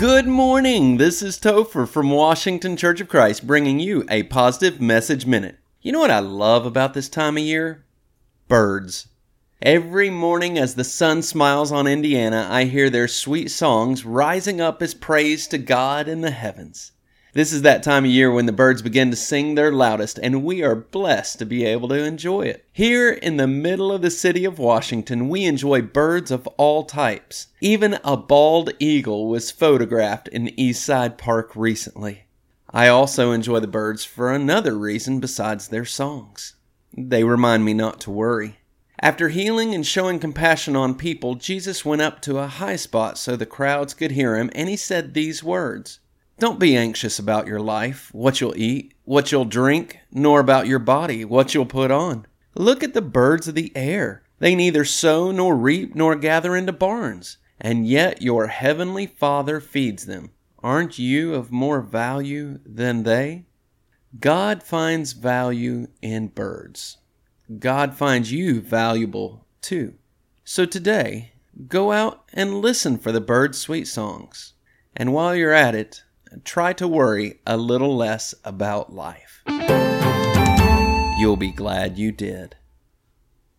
Good morning. This is Topher from Washington Church of Christ bringing you a positive message minute. You know what I love about this time of year? Birds. Every morning as the sun smiles on Indiana, I hear their sweet songs rising up as praise to God in the heavens. This is that time of year when the birds begin to sing their loudest, and we are blessed to be able to enjoy it. Here in the middle of the city of Washington, we enjoy birds of all types. Even a bald eagle was photographed in Eastside Park recently. I also enjoy the birds for another reason besides their songs. They remind me not to worry. After healing and showing compassion on people, Jesus went up to a high spot so the crowds could hear him, and he said these words don't be anxious about your life, what you'll eat, what you'll drink, nor about your body, what you'll put on. Look at the birds of the air. They neither sow nor reap nor gather into barns, and yet your heavenly Father feeds them. Aren't you of more value than they? God finds value in birds. God finds you valuable too. So today, go out and listen for the birds' sweet songs. And while you're at it, try to worry a little less about life. You'll be glad you did.